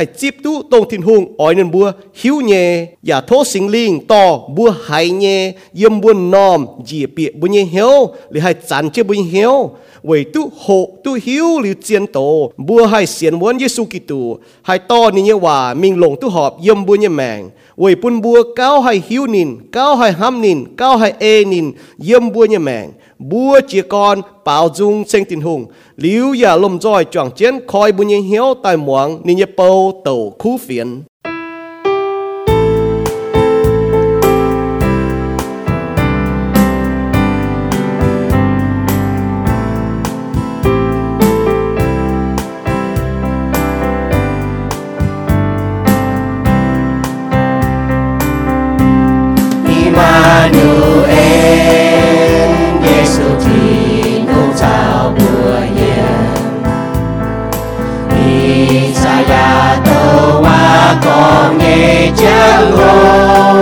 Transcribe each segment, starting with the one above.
hay chip tu tông thiên hùng ỏi nên bua hiếu nhẹ giả thố sinh linh to bua hay nhẹ yếm bua nòm dì bịa bua nhẹ hiếu lì hay chán chê bua nhẹ hiếu vậy tu hộ tu hiếu lì chiến tổ bua hay xiên muốn Giêsu Kitô. Hay to ni nhẹ hòa mình lồng tu họp yếm bua nhẹ mèng vậy bun bua cao hay hiếu nìn, cao hay ham nìn, cao hay e nìn, yếm bua nhẹ mèng bua chia con bảo dung sinh tình hùng liu giả lầm roi choàng chiến khói bua nhẹ hiếu tai muang ni nhẹ bầu tô tàu khu phiền có nghe chắc ngô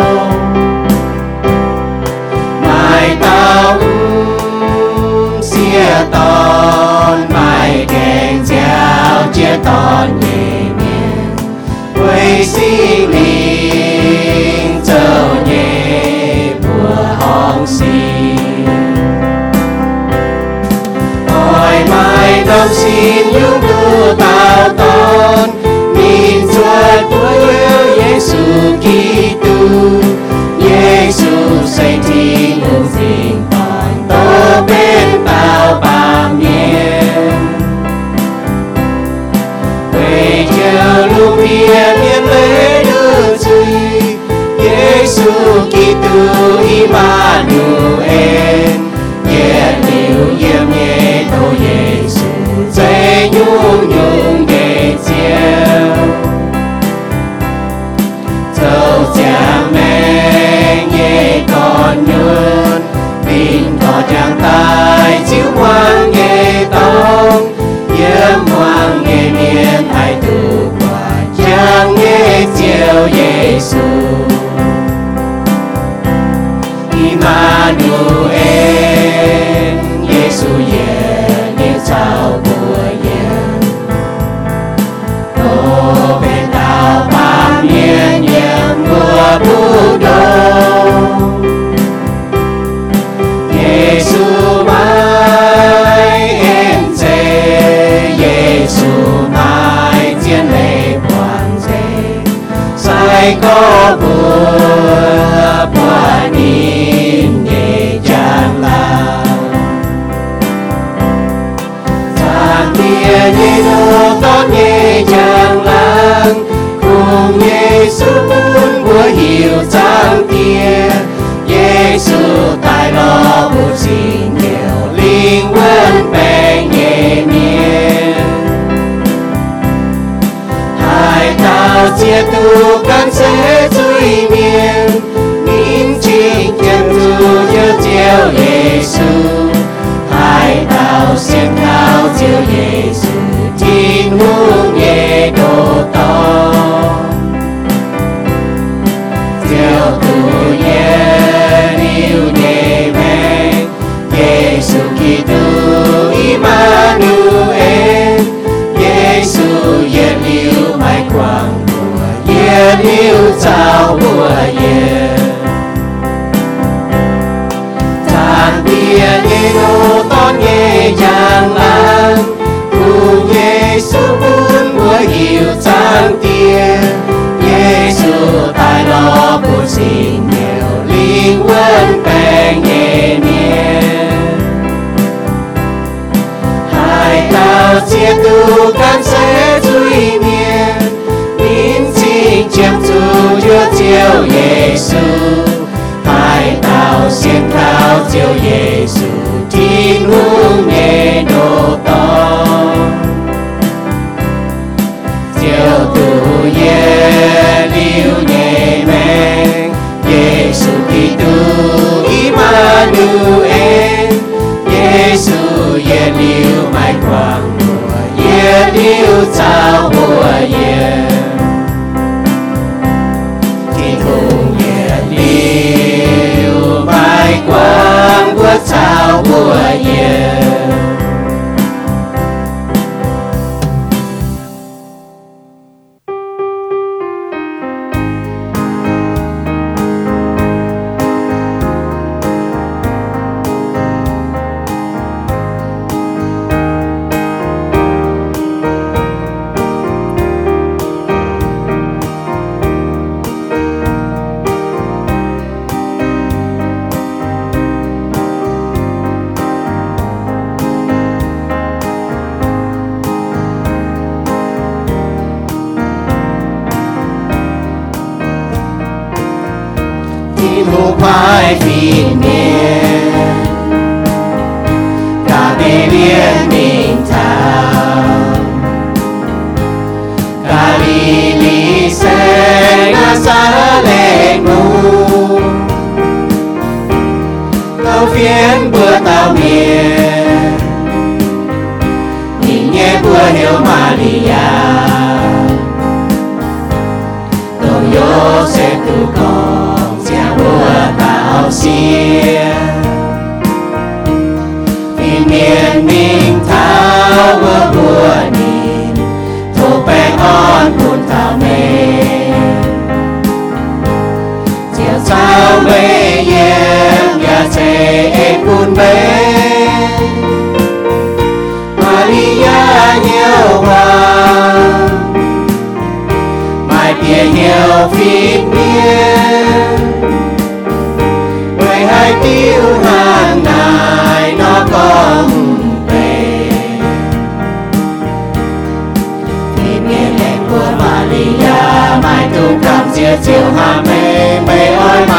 mai tao xia ton mai kèn giao chia ton nhẹ nhàng. Quay xi linh châu nhẹ bùa hong xi ôi, mai tâm xin những Kitô Giêsu xây thiên hữu phiền toàn tố bên bao bao nhiêu về chờ lúc kia biết lễ đưa gì Giêsu Kitô Immanuel Jesus. 耶稣本我要走遍，耶稣带我不尽有灵魂被夜灭，海岛解读感谢罪免，宁静天主就叫耶稣，海岛先。sao mùa hè. Tàn bia nghe đô tốt nghe chàng lan cùng nghe su bún mùa hiểu trang tiền. Nghe su tài đó bù xin nhiều linh quân bèn nghe nghe hai tao chia tu can sẽ duy miệng 天主就救耶稣，海盗先逃救耶稣，天路没路到，救主耶留耶门，耶稣基督伊马努恩，耶稣耶留卖光我，耶留造我耶。问过苍伯也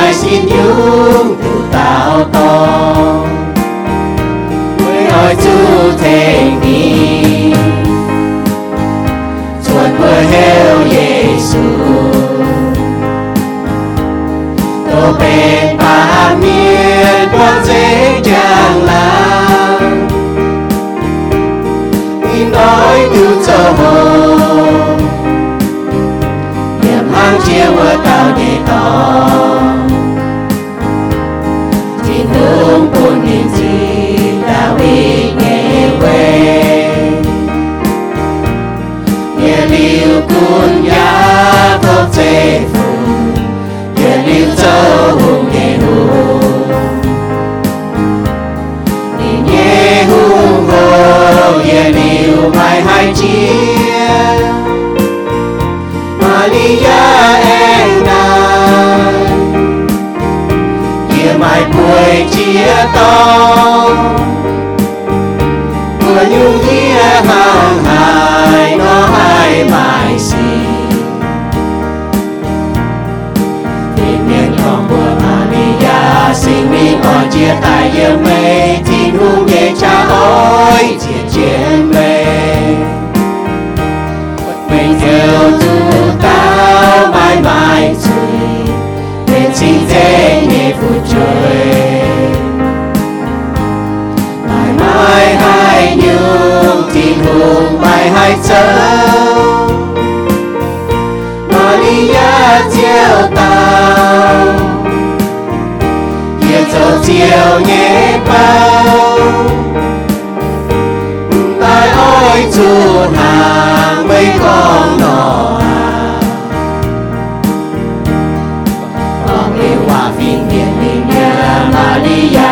ngài xin dung tu tạo to. Với ơi chú thế nghi. Chuột vừa heo Giêsu tô bên ba miên quan dễ chàng làm in nói từ cho hồn niềm hăng chia vừa tao để to. Liu cun ya thọ chế phù Nhẹ liu châu hùng nhẹ hùng Đi nhẹ hùng hồ Nhẹ liu mai hai chia. Maria em này Nhẹ mai cuối chia to. Còn chia tay yêu mê Thiên hùng nhẹ cha ôi chia chiến mê Mình yêu tu tao mãi mãi truy Nên xin thế nhẹ phút trời mãi mãi hai nhung thì hùng mãi hai châu Maria chiều Hiệp chiều nhé bao. Tai ôi chu hàng mấy con nọ à. Con yêu hòa phiên miền miền nhà Maria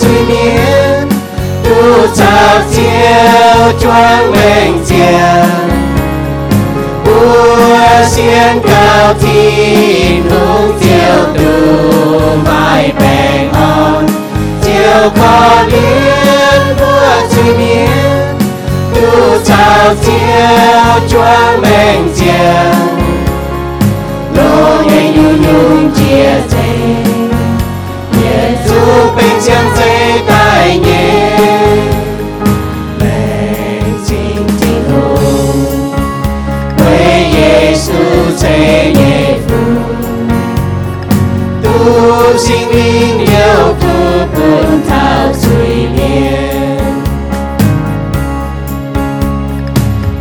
liên miên tu chào chiều mình chiều xiên cao thiên hùng chiều tu mai bèn on chiều có liên mùa chui miên tu chào chiều choáng mình chiều lô nhẹ nhu nhung chia sẻ Giêsu bình chẳng dây tại nhé. Mệnh chính chính hùng Quê Giêsu chế nhẹ phù. Tu sinh linh yêu phù buồn thao suy miên.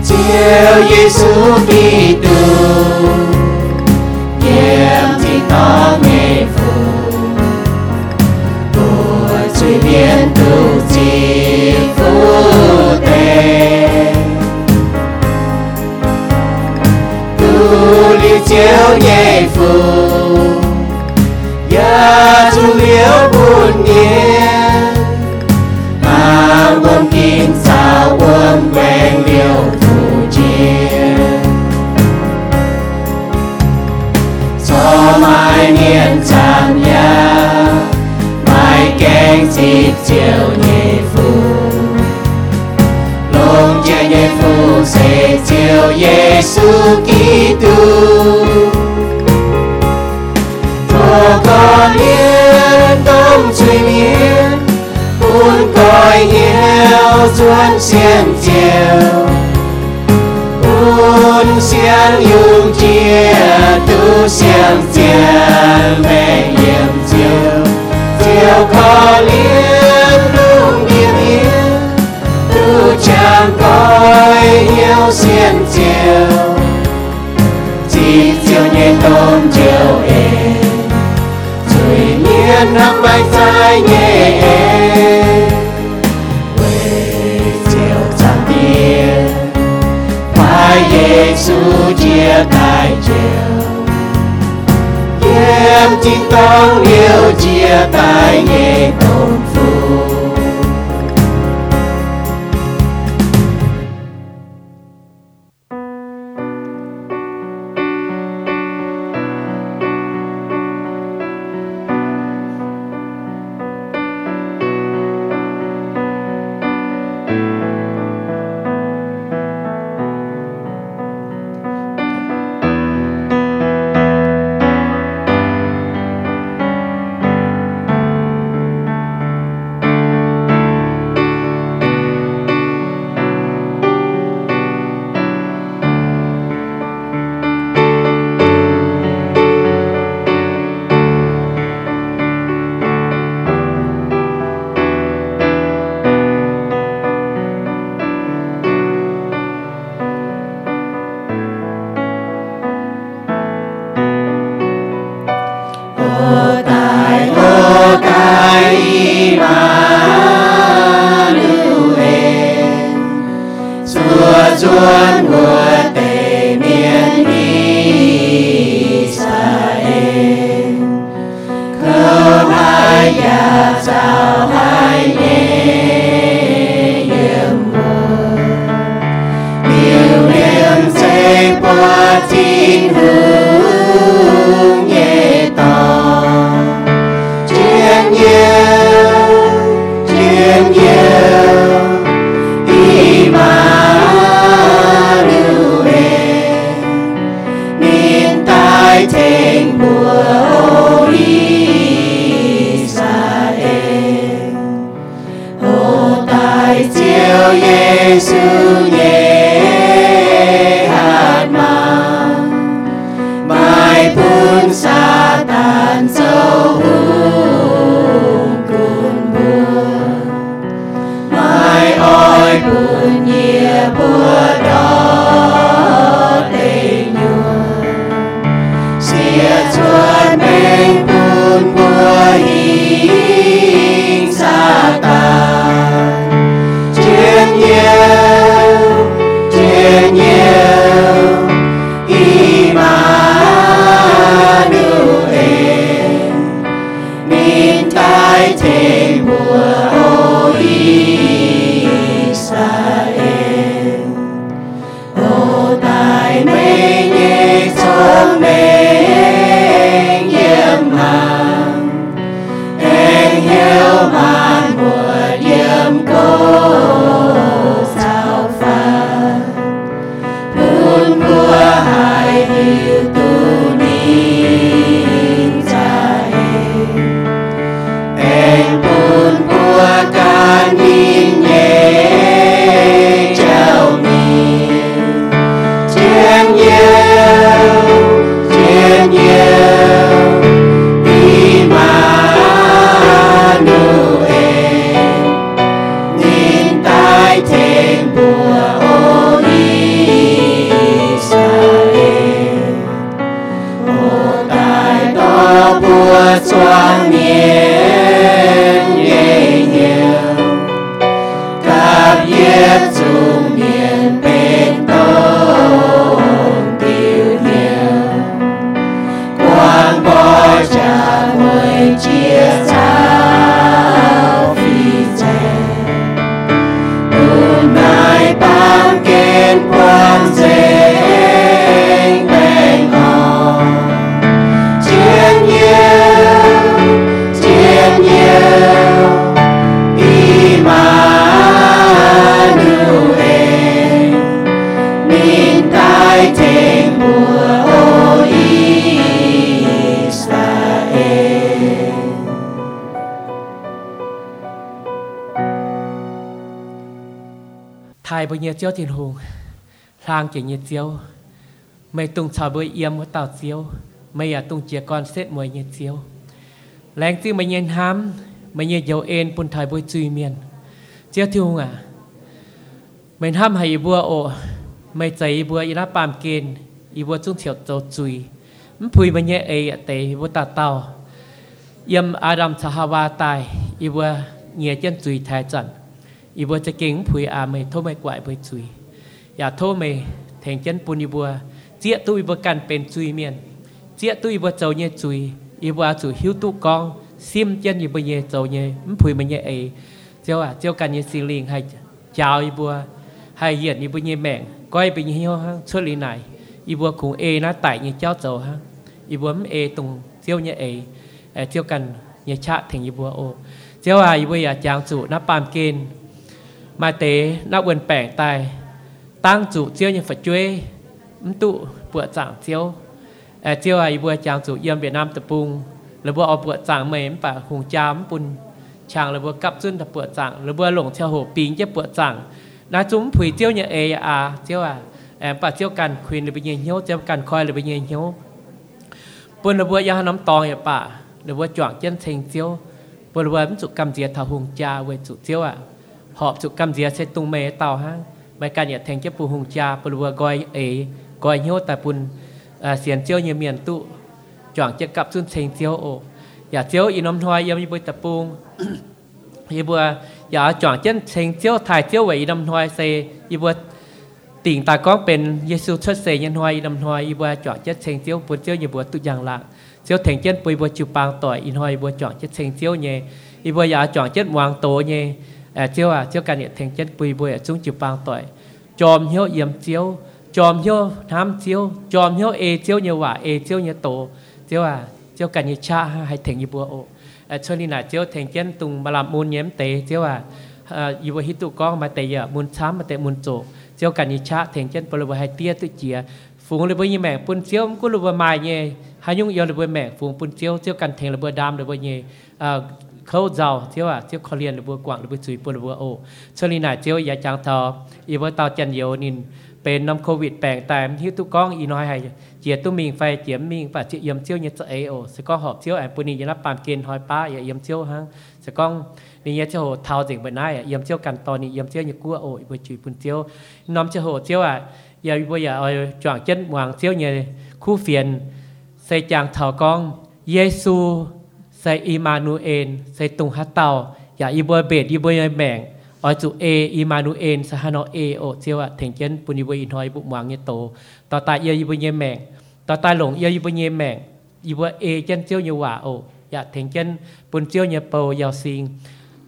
Chiều Giêsu Kitô Nhiệm thì có Bùa tu phú tề Tu nhẹ phù Ya tu liễu keng chiều nhị phù. Lòng chia nhị phù sẽ chiều Giêsu Kitô. Thọ con yên tâm suy miên buồn coi yêu duân xiên chiều. Buồn xiên dùng chia tu xiên chiều về yếm chiều chiều khó liên lung điềm yên tu chẳng coi yêu xiên chiều chỉ chiều nhẹ tôm chiều ê Trời nhiên nắng bay dài nhẹ Quê chiều chẳng tiên Phải Giêsu chia tay chiều em chính tông yêu chia tay nghề tôn nhiệt chiếu thiên hùng lang chỉ nhiệt chiếu mày tung chào bơi yếm của tàu chiếu mày à tung chia con xếp mùi nhiệt chiếu leng tiêu mày nhìn hám, mày nhìn dấu ên bùn thời bơi truy miền chiếu thiên hùng à mày ham hay bùa ổ mày chạy bùa y lá pàm kên y bùa trung thiểu dấu truy mày phui mày nhẹ ấy tệ bùa tà tàu yếm Adam sahawa tai y bùa nghĩa chân truy thái trận y bùa จะเก่งพุยอาไม่โทไม่กว่าไปจุยอย่าโทษไม่แทง chân ปุน y bùa เจี๊ยตุยบัวกันเป็นจุยเมียนเจี๊ยตุยบัวเจ้าเนี่ยจุย y bùa chủ hiếu tu con sim chân y bùa เนี่ยเจ้าเนี่ยมันพุยมันเนี่ยเอเจ้าอะเจ้ากันเนี่ยสิลิงให้เจ้า y bùa ให้เหยียด y bùa เนี่ยแม่งก้อยเป็นเหี้ยวฮะช่วยลีไหน y bùa คงเอนะไต่เนี่ยเจ้าเจ้าฮะ y bùa มันเอตรงเจ้าเนี่ยเอเจ้ากันเนี่ยชะถึง y bùa โอเจ้าอะ y bùa อยากจางจุนับปามเกณฑ์ mà tế nó quên bẻng tài tăng chủ chiêu như phải chuê ấm tụ bữa chẳng chiêu à chiêu ai bữa chẳng chủ yếm Việt Nam tập bung là bữa ở bữa chẳng mềm bà hùng chám bún chẳng là bữa cặp chân tập bữa chẳng là bữa lồng theo hồ pính chứ bữa chẳng na chúng phùi chiêu như ê à chiêu à em bà chiêu cần khuyên là bây giờ nhớ chiêu cần khoai là bây giờ nhớ bữa là bữa ya nắm tòng ya bà là bữa chọn chân thành chiêu bữa là bữa chủ cầm diệt thảo hùng cha về chủ chiêu à họp chụp cam dìa sẽ tung mê tàu ha. Mấy cái nhà thành chấp phù hùng cha phù vừa gọi ấy gọi nhau tại bùn à, xiên chiêu như miền tụ chọn chiếc cặp xuân thành chiêu ô giả chiêu in ông hoa yếm như bùi tập bùng như bùa giả chọn chân thành chiêu thải chiêu vậy in ông hoa xe như bùa tỉnh ta có bên Giêsu xuất thế nhân hoa y ông hoa như bùa chọn chân thành chiêu bùa chiêu như bùa tụ dạng lạ. Chiêu thành chân bùi bùa chụp bằng tỏi in hoa bùa chọn chân thành chiêu nhé y bùa giả chọn chân hoàng tổ nhé เจ้าวอเจ้ากันเนี่ยเทงเจ็ดปุยบุยจุ้งจิปางต่อยจอมเหี้ยวเยี่ยมเจียวจอมเหี้ยวน้ำเจียวจอมเหี้ยวเอเจียวเนี่ยว่าเอเจียวเนี่ยโตเจ้าวอเจ้ากันเนี่ยชาให้เทงยีบัวโอชนนี่น่ะเจ้าวเทงเจ็ดตุงมาลำมูลเยี่ยมเตเจียวอะอยู่บนฮิตุกองมาเตยมูนช้ำมาเตมูนโจเจ้ากันเนี่ยชาเทงเจ็ดปลุบุยให้เตี้ยตุเจียฝูงเลยบนยี่แมงปุ่นเจียวกุลบมาเยหายุ่งยอเลยบนแมงฝูงปุ่นเจียวเจ้ากันเทงเลยบนดามเลยบนเย khâu giàu chiếu à chiếu khó liền được vừa quảng được vừa chui bùa được vừa ô cho nên là chiếu ya chàng thọ y với tao chân nhiều nên เป็นน้ำโควิดแปลงแต่ที่ตุกก้องอีน้อยให้เจียตุมิงไฟเจียมมิงป่าเจียมเจียวเนี่ยจะเอโอสก้องหอบเจียวแอนปุนียันรับปามเกณฑ์หอยป้าอย่าเยี่ยมเจียวฮังสก้องนี่เนี่ยเจ้าเท้าจิงไปได้เยี่ยมเจียวกันตอนนี้เยี่ยมเจียวเนี่ยกัวโอ้ยไปจุยปุ่นเจียวน้อมเจ้าโหเจียวอ่ะอย่าไปอย่าเอาจ่างเจ็ดหวางเจียวเนี่ยคู่เฟียนใส่จางเท้าก้องเยซู sai Immanuel sai tung hát tàu ya ibo bệt ibo mèng ở chủ e Immanuel sa hano e o chiêu à thành chân bùn ibo in hoi bụng hoàng như tổ tao tại yêu ibo nhẹ mèng tao tại lồng yêu ibo nhẹ mèng ibo e chân chiêu như quả o ya thành chân bùn chiêu như bầu yào xin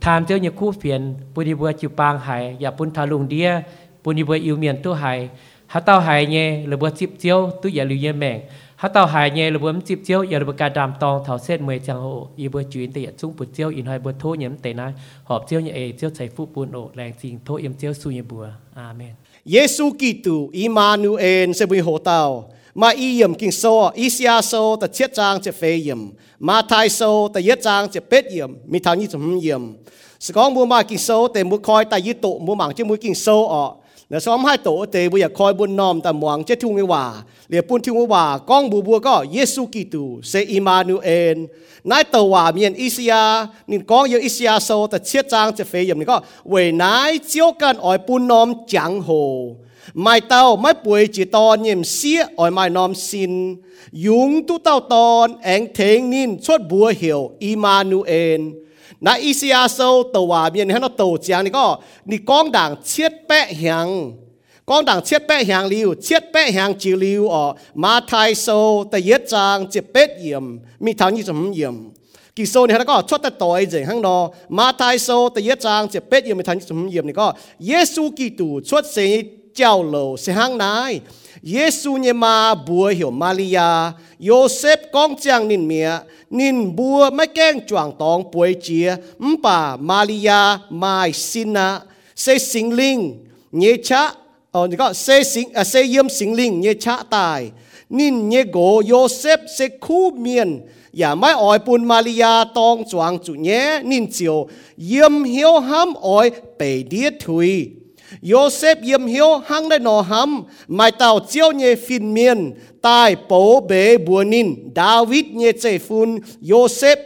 than chiêu như khu phiền bùn ibo chịu bang hải ya bùn thà lùng đia bùn ibo yêu miền tu hải hát tao hải nhẹ là bùa chip chiêu tu ya lưu nhẹ mèng 他到海耶了不们接交也不干咱当头先没讲哦，一不军的也中不交，因为不拖人得呢，好交也交财富不哦，两金拖也交输也不阿门。耶稣基督伊马努恩是为活道，马伊人经说伊西亚说的七章就非人，马太说的一章就八人，米唐一种人，是讲木马经说的木开但一度木忙就木经说哦。 นะซ้อมให้โตเตบุยคอยบนนอมตามหวังเจทุงว่าเหลียปุ่นทุงว่าก้องบูบัวก็เยซูกิตูเซอิมานูเอนนายตว่าเมียนอิสยานินก้องเยออิสยาโซแต่เชียจางจะเฟยมนี่ก็เวนายเจียวกันอ่อยปุ่นนอมจังโหไม่เต้าไม่ป่วยจีตอนเยี่ยมเสียอ่อยไม่นอมสินยุงตุเต้าตอนแองเทงนินชดบัวเหี่ยวอิมานูเอน na isia so to wa bien hano to chiang ni ko ni kong dang chiết pe hiang kong dang chiết pe hiang liu chiết pe hiang chi liu o ma thai so ta yết chang chi pet yem mi thang ni chum yem kỳ sô này có chốt tất tội gì hăng đó mà tại sô tại yết trang chỉ biết yếm thành chúng yếm này có Giêsu kỳ tù chốt sẽ giao lộ sẽ hăng nái Giêsu nhé ma bùa hiểu Maria, Joseph con chàng nín mẹ, nín bua, mấy keng choàng tong, bùi chia, mpa Maria mai sina, sẽ sinh linh, ờ, à, dạ nhé cha, ờ, có sẽ sinh, à, sẽ yếm sinh linh nhé cha tài, nín nhé gỗ Joseph sẽ khu miền, อย่าไม่อ่อยปุนมาริยาตองจวงจุเนี้ยนินเจียวเยี่ยมเหียวห้ามอ่อยไปเดียถุย Joseph yếm hiếu hăng đại nọ hăm mai tàu chiếu nhẹ phiền miền tai bố bế bùa nín. David nhẹ chế phun. Joseph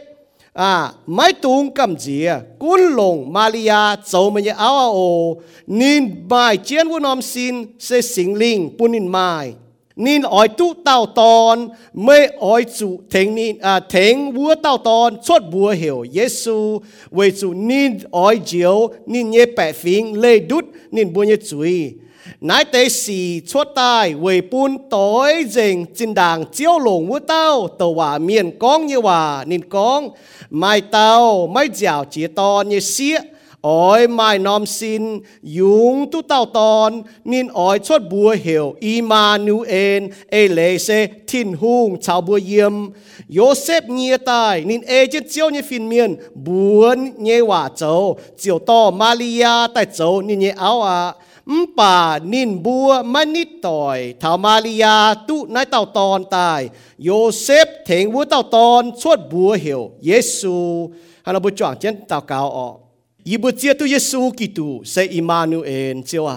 à mai tung cầm dìa. Cún lồng Maria châu mà nhẹ áo áo nín bài chiến vũ nom xin sẽ sinh linh bún nín mai nên ỏi tu tao tòn mới ỏi chủ thánh nên à thánh búa tao tòn suốt búa hiểu Giêsu về chủ nên ỏi chiếu nên nhé bẻ phím lê đút nên búa nhé chuy nãy tế xì suốt tai về buôn tối dình trên đàng chiếu lồng búa tao tờ hòa miền con như hòa nên con mai tao, mai dạo chỉ to như xía oi mai nom xin, yung tu tao ton nin oi chot bua hiểu Emmanuel e le se tin hung chào bua yếm. Joseph nhia tai nin e chết chiêu như phim miền Buôn nhẹ hòa châu chiều to Maria tại châu nin nhẹ áo à mpa nin bua manit toy thảo Maria tu nai tao ton tai Joseph thèn bua tao ton chốt bua hiểu Giêsu hana bu choang chen tao cao ọ ยิบุเจียตุเยซูกิตูเซอิมานูเอนเจีวา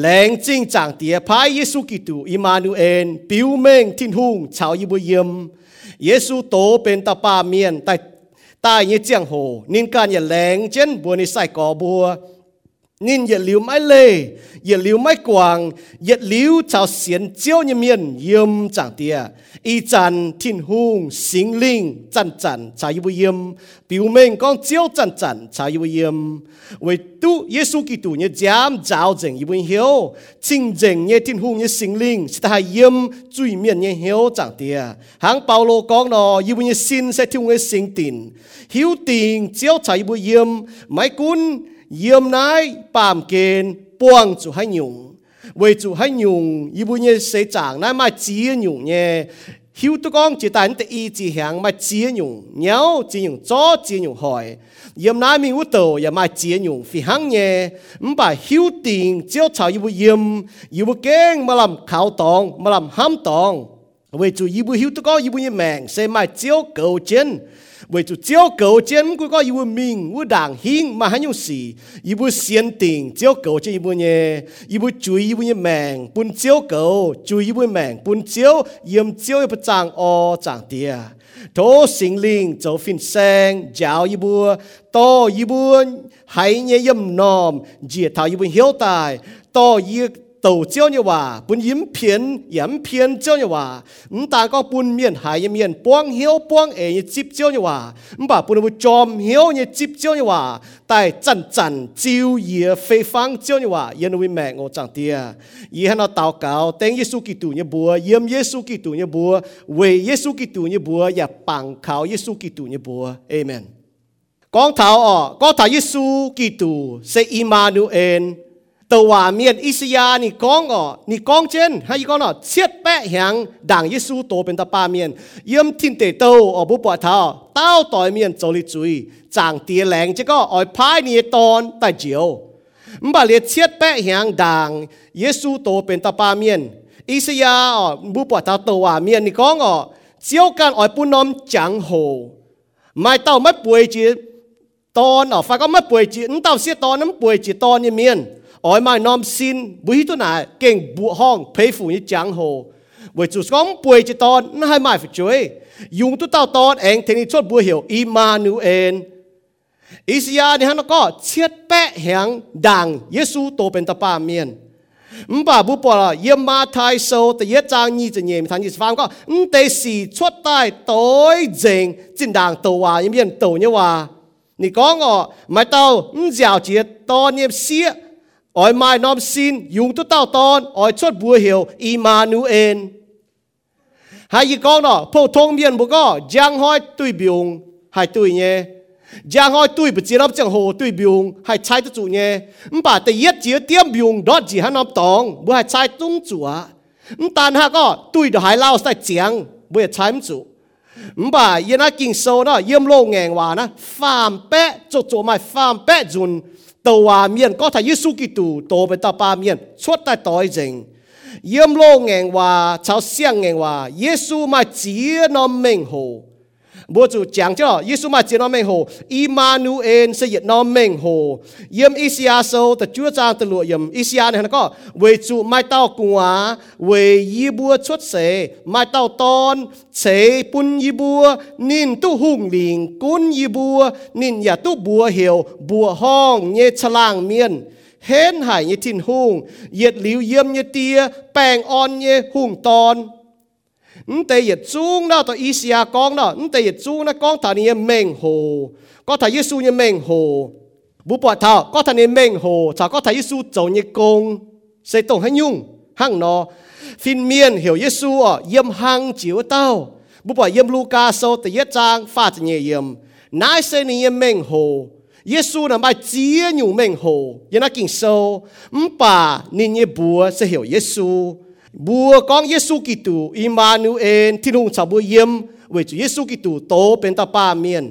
แรงจริงจังเตียพายเยซูกิตูอิมานูเอนปิวเมงทินหุงชาวยิบุเยมเยซูโตเป็นตาปาเมียนใต้ใต้เยเจียงโหนินการอย่าแรงเช่นบัวในใส่กอบัว nên giờ liu mai lê, giờ liu mai quang giờ liu chào xiên chiếu như miền yếm chẳng tia y chăn thiên hùng sinh linh chăn chăn chả yu yếm biểu mệnh con chiếu chăn chăn chả yu yếm vì tu Giêsu Kitô như giám, giáo dừng yu hiếu. Chính dừng như thiên hùng như sinh linh, sẽ thay yếm truy miền như hiếu chẳng tia hàng Paulo con nó yu như xin sẽ thiên hùng sinh tin hiếu tình chiếu chả yu yếm mấy cún yếm nái bàm kên buông chủ hay nhung. Vì chủ hay nhung, y bu nhé sẽ chẳng nái mà chỉ nhung nhé hiếu tu con chỉ tán tự y chỉ hàng mà chỉ nhung. Nhéo chỉ nhung cho chỉ nhung hỏi. Yếm nái mình út tàu ya mà chỉ nhung phi hăng nhé 唔 bà hiếu tiền chiếu chào y bu yếm y bu kén mà làm khảo tòng, mà làm ham tòng. Vì chủ y bu hiếu tu con y bu nhé mèn sẽ mà chiếu cầu chiến 为主教狗见过个一部命，我党兴嘛还用事，一部先定教狗这一部呢，一部注意一部呢命，本教狗注意一部命，本教严教一不长哦长的，都心灵走 fin 生，教一部多一部还呢严孬，只讨一部后代多一。Đầu chiếu như hòa, bún yếm phiền yếm phiền chiếu như hòa. Ừm, ta có bún miền hải miền buông hiếu, buông ế như chip chiếu như hòa. Ừm, bà bún bún chòm hiếu như chip chiếu như hòa. Tại chân chân chiếu yế phê phang chiếu như hòa. Yên vì mẹ ngô chẳng tia. Yế hắn nó tao cáo, tên Giêsu Kitô như bùa yếm Giêsu Kitô như bùa về Giêsu Kitô như bùa và bằng khảo Giêsu Kitô như bùa amen. Con thảo ọ con thảo Giêsu Kitô sẽ Immanuel. ตัวเมียนอิสยานี่กองอ๋อนี่กองเจนให้กองอ๋อเชียดแปะหางด่างเยซูโตเป็นตาปาเมียนเยี่ยมทินเตโตอ๋อบุปผาเท้าเต้าต่อยเมียนโจลิจุยจางเตียแหลงจะก็อ๋อยพายนี่ตอนแต่เจียวมบาเลียเชียดแปะหางด่างเยซูโตเป็นตาปาเมียนอิสยาอ๋อบุปผาเท้าตัวเมียนนี่กองอ๋อเจียวกันอ๋อยปุ่นน้อมจังโหไม่เต้าไม่ป่วยจีตอนอ๋อฟ้าก็ไม่ป่วยจีนเต้าเสียตอนนั้นป่วยจีตอนนี่เมียน ỏi mai nom xin bùi tu nà kinh bu hong phê phụ như chẳng hồ bởi chủ con bùi chỉ ton nó hai mai phải chuối dùng tu tao ton anh thì chốt bùi hiểu Emmanuel Isia ni hắn có chiết bẹ hàng đàng Giêsu tổ bên tập ba miền 唔把不播了，也马太受的也张你这年，他你是发觉，唔得是出带对正，真当都话一面都呢话，你讲我买到唔了解多念些。 ôi mai nom xin dùng tu tao tôn, ôi chốt bùa hiệu Emmanuel hai gì con đó phổ thông miền bố có giang hỏi tùy biung hai tùy nhé. Giang hỏi tùy bị chiến ấp chẳng hồ tùy biung hai trái tu chủ nhé. Mà bà tự yết chế tiêm biung đó chỉ hắn nộp tòng bữa hai trái tung chúa mà tàn Hạ có tùy được hai lao sai chiang bữa hai trái chủ. Mà bà yên á kinh sâu đó yêm lô ngàn hòa nó phàm bé chỗ chỗ mai phàm bé dùn. ตัวเมียนก็ถ้ายิสุกิตูโตเป็นตาปาเมียนชดแต่ต่อยจริงเยี่ยมโลงแงงว่าชาวเสียงแงงว่าเยซูมาจีนอมเมงโห bố chủ chẳng cho Giêsu mà chỉ nó mình hồ. Emmanuel sẽ dịch nó mình hồ. Yếm Isia sâu, ta chúa trang ta lụa yếm Isia này nó có. Về chủ mai tao quá về y bùa xuất sẽ mai tao ton sẽ bún y bùa nín tu hùng liền, cún y bùa nín nhà tu bùa hiểu, bùa hong nhé chalang miên. Hên hải như thiên hùng yết liu yếm như tia bèng on như hùng ton ứng tây yết chung đó tôi Isia con đó ứng tây yết chung đó con thằng này mình hồ có thằng Giêsu như mình hồ bố bỏ thảo có thằng này mình hồ thảo có thằng Giêsu giàu như công xây tổng hay nhung hăng nó phiên miên hiểu Giêsu ở yếm hăng chiếu tao. Bố bỏ yếm Luca sau tây yết trang phát nhẹ yếm nãy xây này mình hồ Giêsu là mai chia nhung mình hồ, yên là kinh sâu, ừm bà, nên như bùa sẽ hiểu Giêsu bùa con Giêsu Kitô, Immanuel thiên hùng chào bùa yếm, với Chúa Giêsu Kitô tố bên ta ba miền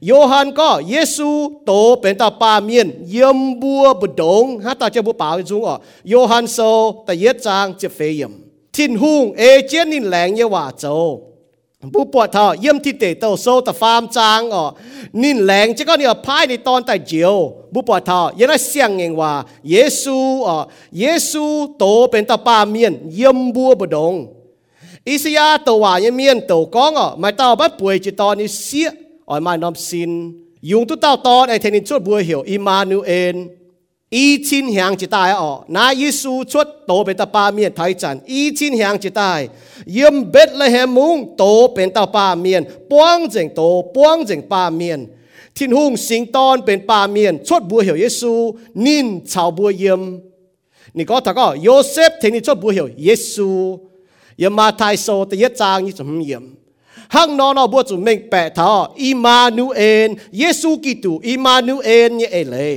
Johan có Giêsu tổ bên ta ba miền yếm bùa bờ đống hát ta chơi bùa bảo chúng ở. Johan sâu ta yết trang chơi phê yếm. Thiên hùng ê chiến nín lẹng như hòa châu. ผู้ปวดเท้าเยี่ยมที่เตเตาโซตฟาร์มจางอ๋อนิ่นแหลงเจะก็เนี่ยพ่ายในตอนแต่เจียวผู้ปวดเท้ายังได้เสียงเองว่าเยซูอ๋อเยซูโตเป็นตาปาเมียนเยี่ยมบัวบดงอิสยาตว่าเยังเมียนตัวก้องอ๋อมาต้อบัดป่วยจิตตอนนี้เสียอ๋อไม่นอมสินยุงตุ้เต้าตอนไอเทนินชดบัวเหี่ยวอิมานูเอน อีชินแหง一千响一代哦，那耶稣出都เป็นตาปาเมียนไทยจันอีชินแหงจิตใต้ยมเบ็ดและแหมุงโตเป็นตาปาเมียนป้องเจงโตป้องเจงปาเมียนทิ้นหุ่งสิงตอนเป็นปาเมียนชดบัวเหี่ยวเยซูนินชาวบัวเยี่ยมนี่ก็ถ้าก็โยเซฟเทนี่ชดบัวเหี่ยวเยซูเยี่ยมมาไทโซแต่เยจางนี่จะเยี่ยมห้างนอนอบัวจุ่มเม่งแปะท้ออีมานูเอนเยซูกิตูอีมานูเอนเนี่ยเอเลย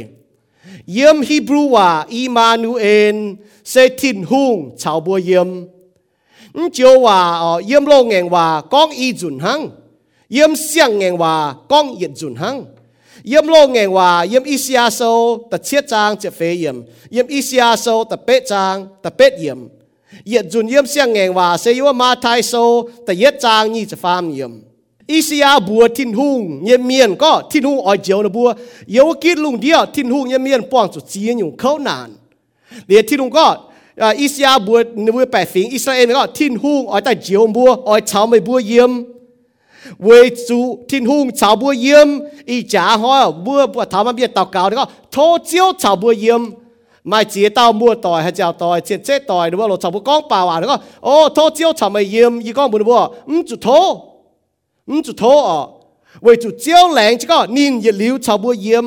เยี่ยมฮีบรูว่าอีมานูเอนเซทินฮุงชาวบัวเยี่ยมเจียวว่าเยี่ยมโลงเองว่าก้องอีจุนหังเยี่ยมเสียงเองว่าก้องเอียดจุนหังเยี่ยมโลงเองว่าเยี่ยมอีเซียโซแต่เชียจางเจเฟเยี่ยมเยี่ยมอีเซียโซแต่เป๊ะจางแต่เป๊ะเยี่ยมเอียดจุนเยี่ยมเสียงเองว่าเซยัวมาไทยโซแต่เย็ดจางนี่จะฟามเยี่ยม อีสยาบัวทินหุงเยเมียนก็ทินหุงออยเจียวนะบัวเยาวกิดลุงเดียวทินหุงเยเมียนป้องจุดเจีนอยู่เขานานเดี๋ยวทินหุงก็อีสยาบัวนบัวแปดสิงอิสราเอลก็ทินหุงออยแต่เจียวบัวออยชาวไม่บัวเยี่ยมเวจูทินหุงชาวบัวเยี่ยมอีจ๋าห้อยบัวบัวถามมาเบียตอกเก่าแล้วก็โทเจียวชาวบัวเยี่ยมไม่เจียต้ามัวต่อยให้เจ้าต่อยเจียเจ๊ต่อยหรือว่าเราชาวบัวก้องป่าวอะแล้วก็โอ้โทเจียวชาวไม่เยี่ยมอีก้องบุญบัวอืมจุดโท นจุดโทอะเวจุดเจ้าแหลงจ้านินเยลิวชาวบัวเยี่ยม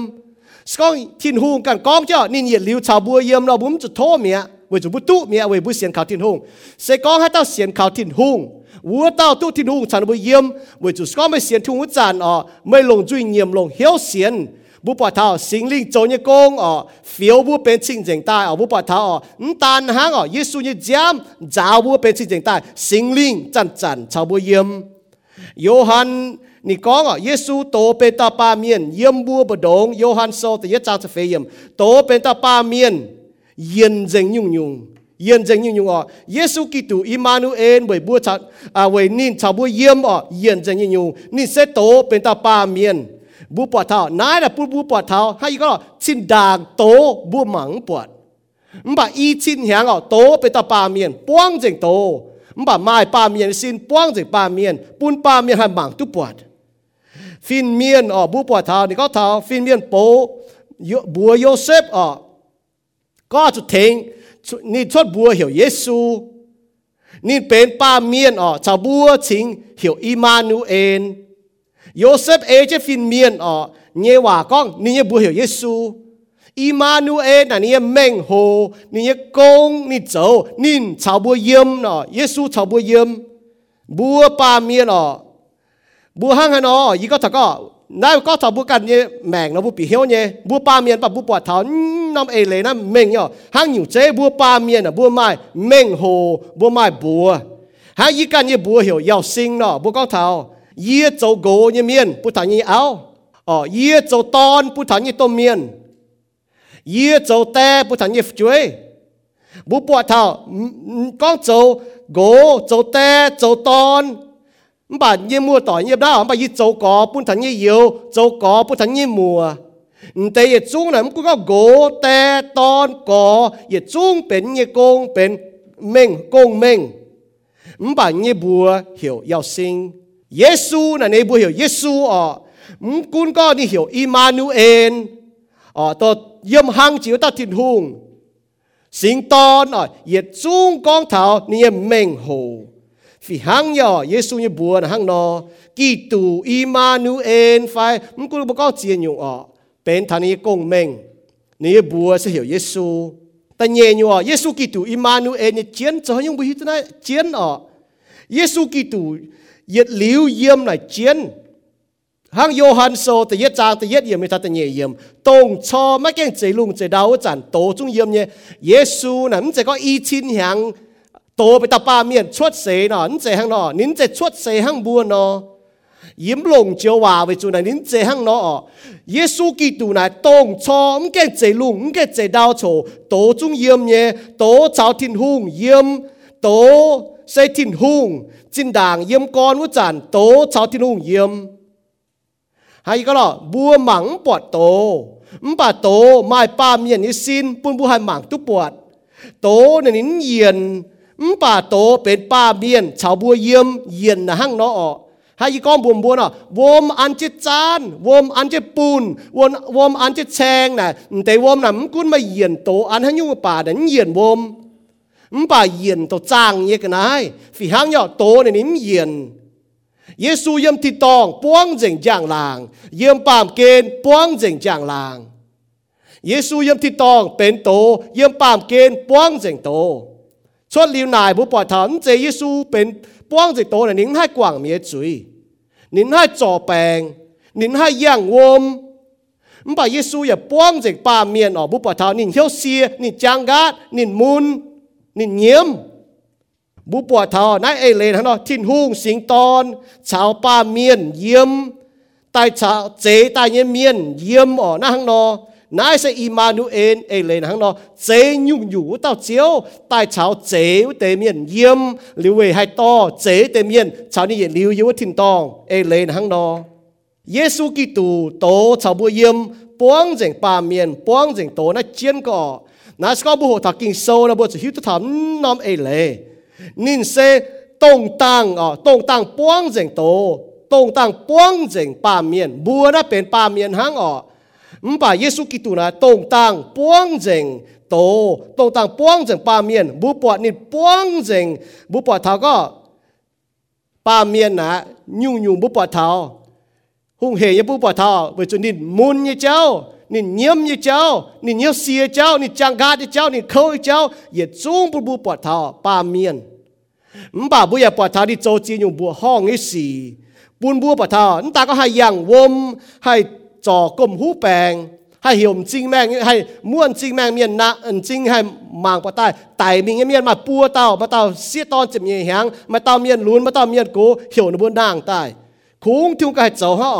สกองทินหงกันกองเจ้านินเยลิวชาวบัวเยี่ยมเราบุ้มจุดโทเมียไว้จุดบุตุเมียไว้บุเสียนข่าวทินหงเสกองให้เต้าเสียนข่าวทินหงวัวเต้าตู้ทินหงชาวบัวเยี่ยมไว้จุดสกองไม่เสียนทุ่งจันอ่อไม่ลงจุยเยียมลงเฮียวเสียนบุปผาเท้าสิงลิงโจยกงอ๋อเฟียวบุเป็นชิงเจงตายอ๋อบุปผาเท้าอ๋อตานหางอ๋อเยซูเนี่ยจามจาวบุเป็นชิงเจงใต้สิงลิงจันจันชาวบุเยียม Johan, ni kong à Giêsu tổ bên ta Pa miền yếm bua bờ đống Johan sau thì yết trang phê yếm tổ bên ta ba miền yên dừng nhung nhung yên dừng nhung nhung à Giêsu Kitô Immanuel bởi bua chặt à bởi nín chào bua yếm à yên Zeng nhung nhung nín sẽ tổ bên ta ba miền bua bọt thao nãy là bua bua bọt thao hay có xin đàng tổ bua mắng bọt mà y xin hàng à tổ bên ta Pa miền quang Zeng tổ มบ่ไม้ป้าเมียนสินป้วงจากป้าเมียนปุนป้าเมียนหันบังตุปวดฟินเมียนอ๋อบูปวดเท้านี่ก็เท้าฟินเมียนโปบัวโยเซฟอ๋อก็จะเทงนี่ชดบัวเหี่ยวเยซูนี่เป็นป้าเมียนอ๋อชาวบัวชิงเหี่ยวอิมานูเอลโยเซฟเอเจฟินเมียนอ๋อเยว่าก้องนี่เงี่ยบัวเหี่ยวเยซู Immanuel là ni mệnh hồ ni công ni cháu nín cháu bùa yếm nọ Giêsu cháu bùa yếm bùa ba mi nọ. Bùa hăng hăng nọ ý có thật có nãy có thật bùa cần nhé mèn nó bùa bị hiếu nhé bùa ba mi bà bùa bỏ thảo, năm ấy lấy nà, mệnh nhở. Hăng nhiều chế bùa ba mi là bùa mai mệnh hồ bùa mai bùa hăng ý cần nhé bùa hiểu giàu sinh nọ bùa có thảo, yết châu gỗ nhé miên bùa thằng nhé áo. Ờ yết châu tôn, bùa thằng nhé tôm miên ye châu te bu thằng ye chuối bu bọ thảo con châu gỗ châu te châu ton. Bản ye mua tỏi ye đó bản ye châu có bu thằng ye yêu, châu có bu thằng ye mùa. Tê ye chung này cũng có gỗ te ton có ye chung bên ye công bên mình công mình bản ye bùa hiểu yêu sinh. Giêsu là này bùa hiểu Giêsu ở cũng có đi hiểu Immanuel ờ to yếm hang chiếu ta thiên hùng. Sinh tôn ờ yết chung con thảo ni mèn hồ. Phi hang yo yesu như buồn hang nó kỳ tù immanuel phải mũ cũng bố con chiến nhung ờ bên thằng ni công mèn ni buồn sẽ hiểu yesu ta nhẹ nhung ờ yesu kỳ tù immanuel ni chiến cho những bố hít na chiến ờ. Yesu kỳ tù yết liu yếm này chiến hang yo han so te ye chang te ye yem ta te nye yem tong cho ma keng che lung che dao chan to chung yem nye yesu nam che có y chin hang to pe ta pa mien chuot se no n che hang no nin che chuot se hang bu no yếm lồng chiếu hòa với chủ này, nín chế hăng nó Giêsu Kitô này tông cho ông cái chế lung ông cái chế đau chỗ To chung yếm nhé To cháu thiên hùng yếm To xây thiên hùng chính đảng yếm con của chản, tổ cháu thiên hùng yếm hay cái lọ bùa mắng bọt tổ bà tổ mai ba miền như xin bun bu hai mảng tu bọt tổ nên nín yên bà tổ bên ba miền chào bua yếm yên là hăng nó ọ hay con buồn buồn à vôm ăn chết chán, vôm ăn chết bùn vôm vôm ăn chết chèn nè. Để vôm nằm cún mà yên tổ ăn hay như bà đến yên vôm. Bà yên tổ trang như cái này. Phi hăng nhỏ tổ nên nín yên เยซูย่ยมติตองป้วงเจงจางลาง เยี่ยมปามเกณฑ์ป้วงเจงจางลาง เยซูย่ยมติตองเป็นโต เยี่ยมปามเกณฑ์ป้วงเจงโตชดลิวนายผู้ปอดถอนเจเยซูเป็นป้วงเจงโตน่ะนิ่งให้กว่างเมียจุยนิ่งให้จ่อแปงนิ่งให้ย่างวมมันป่าเยซูอย่าป้วงเจงปามเมียนออกผู้ปอดถอนนิ่งเที่ยวเสียนิ่งจางกัดนิ่งมุนนิ่งเยี่ยม บุปัวทอนายเอเลนฮะเนาะทิ้นหุงสิงตอนชาวป้าเมียนเยี่ยมตายชาวเจตายเยี่ยมเมียนเยี่ยมอ๋อนะฮังเนาะนายเสอีมานูเอนเอเลนฮังเนาะเจยุ่งอยู่เต้าเจียวตายชาวเจเตเมียนเยี่ยมหรือเวให้ต่อเจเตเมียนชาวนี่เย็นริวยวถิ่นตองเอเลนฮังเนาะเยซูกิตูโตชาวบุเยี่ยมป้วงเจงป้าเมียนป้วงเจงโตนะเจียนก่อนาสก็บุหทักกิงโซนะบุจะหิวตะถามน้อมเอเล nín xe tông tăng ở ờ, tông tăng buông dành tổ tông tăng buông dành ba miền, bùa đã bên ba miền hang ờ. ở mà bà Giêsu Kitô là tông tăng buông dành tổ tông tăng buông dành ba miền bùa bọt nín buông dành bùa bọt thảo có ba miền là nhu nhu bùa bọt thảo. Hung hề như bùa bọt thảo với cho nín muốn như cháu nín nhiễm như cháu nín nhiễm xìa cháu nín chàng gạt như cháu nín khâu như cháu, yết chung bùa bọt thảo ba miền. 把บุยปผาเท้าที่โจจีอยู่บัวห้องไอ้สีปุนบัวปผาเท้านั่นตาก็ให้ยังวมให้จ่อกลมหูแปลงให้เหี่ยวจริงแม่งให้ม้วนจริงแม่งเมียนนะอันจริงให้มางปะใต้ไต่มีเมียนมาปัวเต้ามาเต้าเสียตอนเจ็บเมียหางมาเต้าเมียนลุ้นมาเต้าเมียนกูเหี่ยวนบนด่างใต้คุ้งทุ่งก็ให้เจ้าห่อ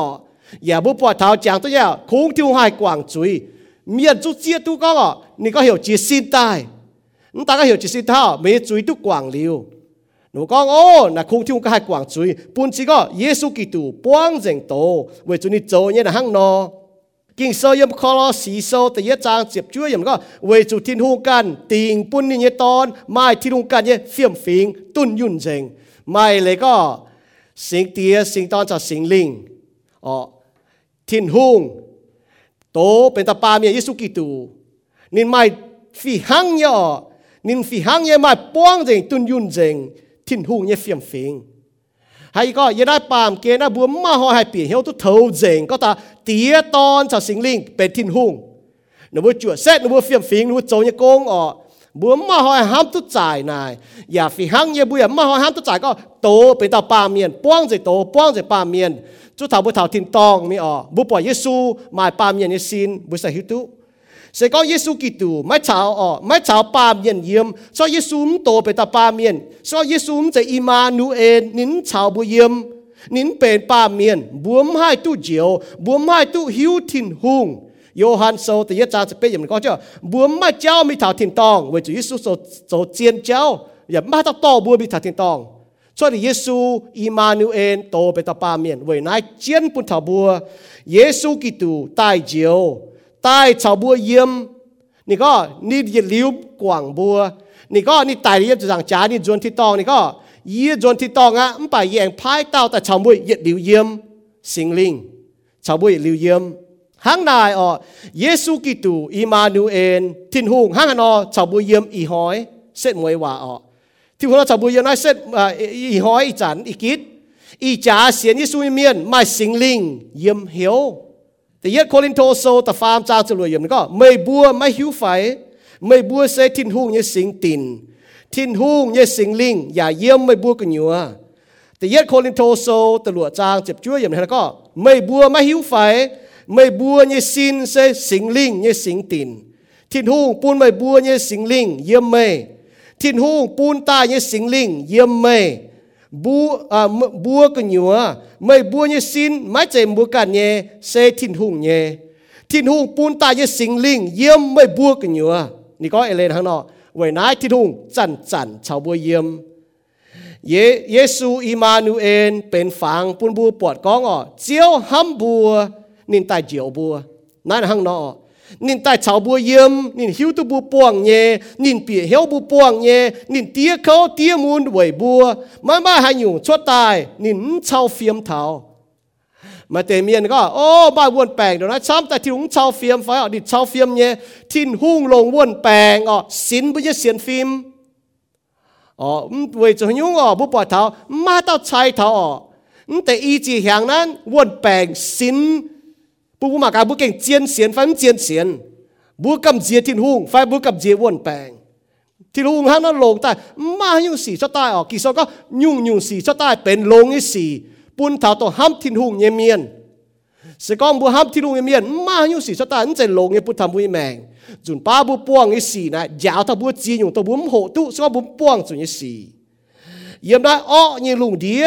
อย่าบุปผาเท้าจางตัวเนี้ยคุ้งทุ่งให้กว่างจุยเมียนจุเจียตุก็นี่ก็เหี่ยวจีสินใต้นั่นตาก็เหี่ยวจีสินเท้าไม่จุยตุกว่างเลี้ยวห นูก็โอ้นะคงที่งก็ให้กว่างจุยปุ่นจีก็เยซูกิตูป้วงเจงโตเวจุนี่โจเนี่ยนะฮังนอกิงโซยมคอลสีโซแต่ยะจางเจ็บช่วยยมก็เวจุทินหูกันติงปุ่นนี่เนี่ยตอนไม่ทินหูกันเนี่ยเฟียมฟิงตุนยุ่นเจงไม่เลยก็สิงเตียสิงตอนจากสิงลิงอ๋อทินหุงโตเป็นตาปาเมียเยซูกิตูนินไม่ฝีหังยอนินฝีหังเนี่ยไม่ป้วงเจงตุนยุ่นเจง ทิ้นหูเงี่ยเฟียมฟิงให้ก็ยังได้ปามเกนะบัวมาหอให้ปีเหี่ยวทุเทาเจงก็ตาเตียตอนชาวสิงลิงเป็นทิ้นหูนบัวจั่วเซนบัวเฟียมฟิงนบัวโจยโกงออกบัวมาหอยห้ามตุจ่ายนายอย่าฝีหังเยบุยมาหอยห้ามตุจ่ายก็โตเป็นตาปาเมียนป้องใจโตป้องใจปาเมียนจุดถาวบุถาวทินตองมีออบุปล่อยเยซูมาปาเมียนเยซินบุษหิตุ sẽ có Giêsu Kitô mai chào ở mai chào ba miền yếm cho Giêsu tổ về ta ba miền cho Giêsu sẽ Immanuel nín chào bu yếm nín bền ba miền buông hai tu diều buông hai tu hiếu thìn hùng โยฮันโซติยจาจะเป็นอย่างนี้ก็เจ้าบัวมาเจ้ามีถาวถิ่นตองเวจูยิสุโซโซเจียนเจ้าอย่ามาตักต่อบัวมีถาวถิ่นตองช่วยเยซูอิมานูเอลโตไปตาปาเมียนเวนายเจียนปุ่นถาวบัวเยซูกิตูตายเจียว ใต้ชาวบัวเยี่ยมนี่ก็นี่ยลิ้วกว่างบัวนี่ก็นี่ตายเยี่ยมจังจ้านี่จนที่ตองนี่ก็เยี่ยจนที่ตองอะมันไปแย่งพายเต้าแต่ชาวบัวเยี่ยลิวเยี่ยมสิงลิงชาวบัวเยี่ยลิ้วเยี่ยมหังนายอ๋อเยซูกิตูอิมานูเอลทินหุงหางนอชาวบัวเยี่ยมอีหอยเสร็มวยว่าอ๋อที่พวกเราชาวบัวเยี่ยมน้อยเสร็อีหอยอีจันอีกิดอีจ๋าเสียนเยซูเมียนมาสิงลิงเยี่ยมเหียว แต่ยัดโคลินโทโซแต่ฟาร์มจ้าจะรวยเยี่ยมก็ไม่บัวไม่หิวไฟไม่บัวเสทินหุ่งยี่สิงตินทินหุ่งยี่สิงลิงอย่าเยี่ยมไม่บัวกันอยู่แต่ยัดโคลินโทโซตำรวจจางเจ็บช่วยอย่างนั้นก็ไม่บัวไม่หิวไฟไม่บัวยี่สินเสสิงลิงยี่สิงตินทินหุ่งปูนไม่บัวยี่สิงลิงเยี่ยมไม่ thiên hung pun ta như sinh linh yếm mây bu à bua cái nhúa mây bua như xin mãi chạy bua cả nhẹ xe thiên hung nhẹ thiên hung pun ta như sinh linh yếm mây bua cái nhúa ni có lên hàng nọ vậy nãy thiên hung chặn chặn chào bua yếm เยเยซูอิมานูเอนเป็นฝังปุ่นบัวปวดก้องอ่อเจียวห้ำบัวนินตายเจียวบัวนั่นหังนอ นินใต้ชาวบัวเยี่ยมนินหิวตุบัวป่วงเยนินเปียเหีวบัวป่วงเยนินเตี้ยเขาเตี้ยมูลไหวบัวมามาหาอยู่ชั่วตายนินชาวเฟียมเทามาเตเมียนก็โอ้บ้านวนแปลงเดี๋ยวนะช้ำแต่ที่หุงชาวเฟียมไฟอดิชาวเฟียมเยทิ้นหุ้งลงวนแปลงอ๋อสินบุญเสียนฟิล์มอ๋อเวจหยุ่งอ๋อบุปผาเทามาเต้าชายเทาอ๋อแต่อีจีแห่งนั้นวนแปลงสิน ปูปูมาการบุเก่งเจียนเสียนไฟมันเจียนเสียนบุกำเจียทินหุงไฟบุกำเจียวนแปงทินหุงฮันนั่นลงแต่มายุ่งสีชะตายออกกี่โซก็ยุ่งยุ่งสีชะตายเป็นลงอีสีปุนเท้าตัวห้ามทินหุงเยเมียนสกองบัวห้ามทินหุงเยเมียนมายุ่งสีชะตายนั่นจะลงเยปุทำบุยแมงจุนป้าบุป้วงอีสีนะยาวถ้าบัวจีอยู่ตัวบุ้มโหตุสก็บุ้มป้วงจุนอีสีเยี่ยมได้อ้อเยลุงเดีย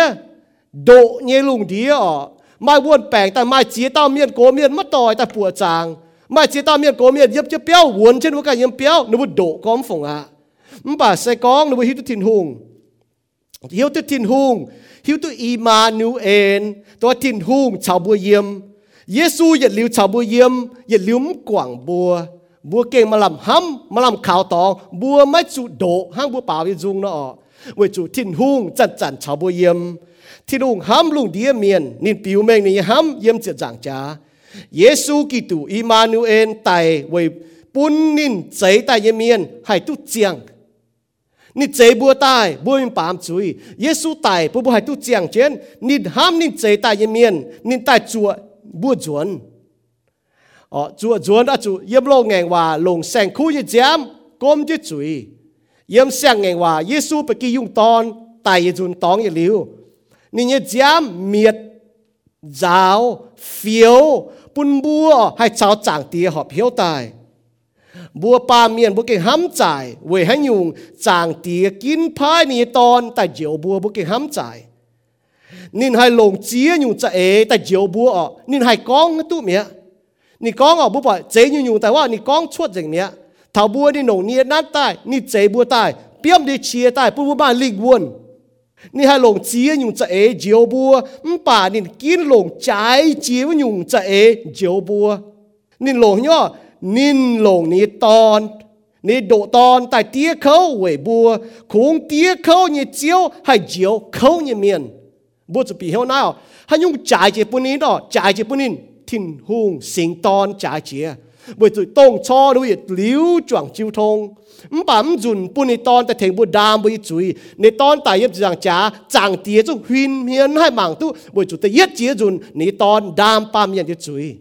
โดเยลุงเดียอ๋อ mai buôn bèng ta mai chia tao miên cố miên mất tòi ta bùa chàng. Mai chia tao miên cố miên yếp chứ béo buồn trên cái yếm béo nó bút đổ con phòng à bà sẽ con nó bút hiếu tu thiên hùng. Hiếu tu thiên hùng hiếu tu Emmanuel tôi thiên hùng chào bùa yếm. Giêsu yết liu chào bùa yếm yết liu quảng bùa. Bùa kênh mà làm hâm mà làm khảo tòng bùa mai chủ đổ hăng bùa bảo với dung nó ạ, vậy chủ thiên hùng chặt chặt chào bùa yếm. าใส่กองนึกว่าฮิวตุทินหงฮิวตุทินหงฮิวตุอีมานูเอนตัวทินหงชาวบัวเยี่ยมเยซูอย่าลิ้วชาวบัวเยี่ยมอย่าลิ้วมกว่างบัวบัวเก่งมาลำห้ำมาลำข่าวตองบัวไม่จุโดห้างบัวเปล่าวิจุงเนาะเวจุทินหงจันจันชาวบัวเยี่ยมที่ลุงห้ามลุงเดียเมียนนินปิวเมงนี่ห้ามเยี่ยมเจียจางจ้าเยซูกิตูอิมานูเอลไตไว้ปุ่นนินใจไตเยเมียนให้ตุเจียงนี่ใจบัวตายบัวมีปามจุยเยซูตายผู้บัวให้ตุเจียงเจนนินห้ามนินใจไตเยเมียนนินตายจัวบัวจวนอ๋อจัวจวนอ่ะจูเยี่ยมโลงแงงว่าลงแสงคู่ยี่จามก้มยี่จุยเยี่ยมแสงแงงว่าเยซูไปกี่ยุ่งตอนตายยี่จุนตองยี่ลิว ni nhớ jam miệt giáo phiếu bún bua hay cháu chẳng tía họp hiếu tài bua pa miền bua cái hám giải về hay nhung chẳng tía kín phai ni ton tại diệu bua bua cái hám giải nín hay lồng chia nhung chạy ế tại diệu bua ở nín hay con tu mía ni con ở bua bỏ chế nhung nhung tạiว่าni con chuột rình mía thảo bua ni nồng ni nát tai ni chế bua tai biếm đi chia tai bua bua ba linh buồn นี่ให้ลงจีอยู่จ นี่ฮะลงเจียยุงจะเอเจียวบัวมป่านี่กินลงใจเจียวยุงจะเอเจียวบัวนี่ลงย่อนินลงนี่ตอนนี่โดตอนแต่เตี้ยเขาเวบัวคงเตี้ยเขาเนี่ยเจียวให้เจียวเขาเนี่ยเมียนบัวจะปีเฮาหน้าให้ยุงจ่ายเจียปุ่นนี้ดอกจ่ายเจียปุ่นนี้ทิ้นหุงสิงตอนจ่ายเจียบัวจะต้องชอด้วยลิ้วจวงจิวทง bám dùn bún ni ton ta thành bu đam bu chui. Ni ton ta yết rằng cha chẳng tía cho huyên miên, hai mảng tu. Bởi chủ ta yết chia dùn ni ton đam pam nhận đi chui.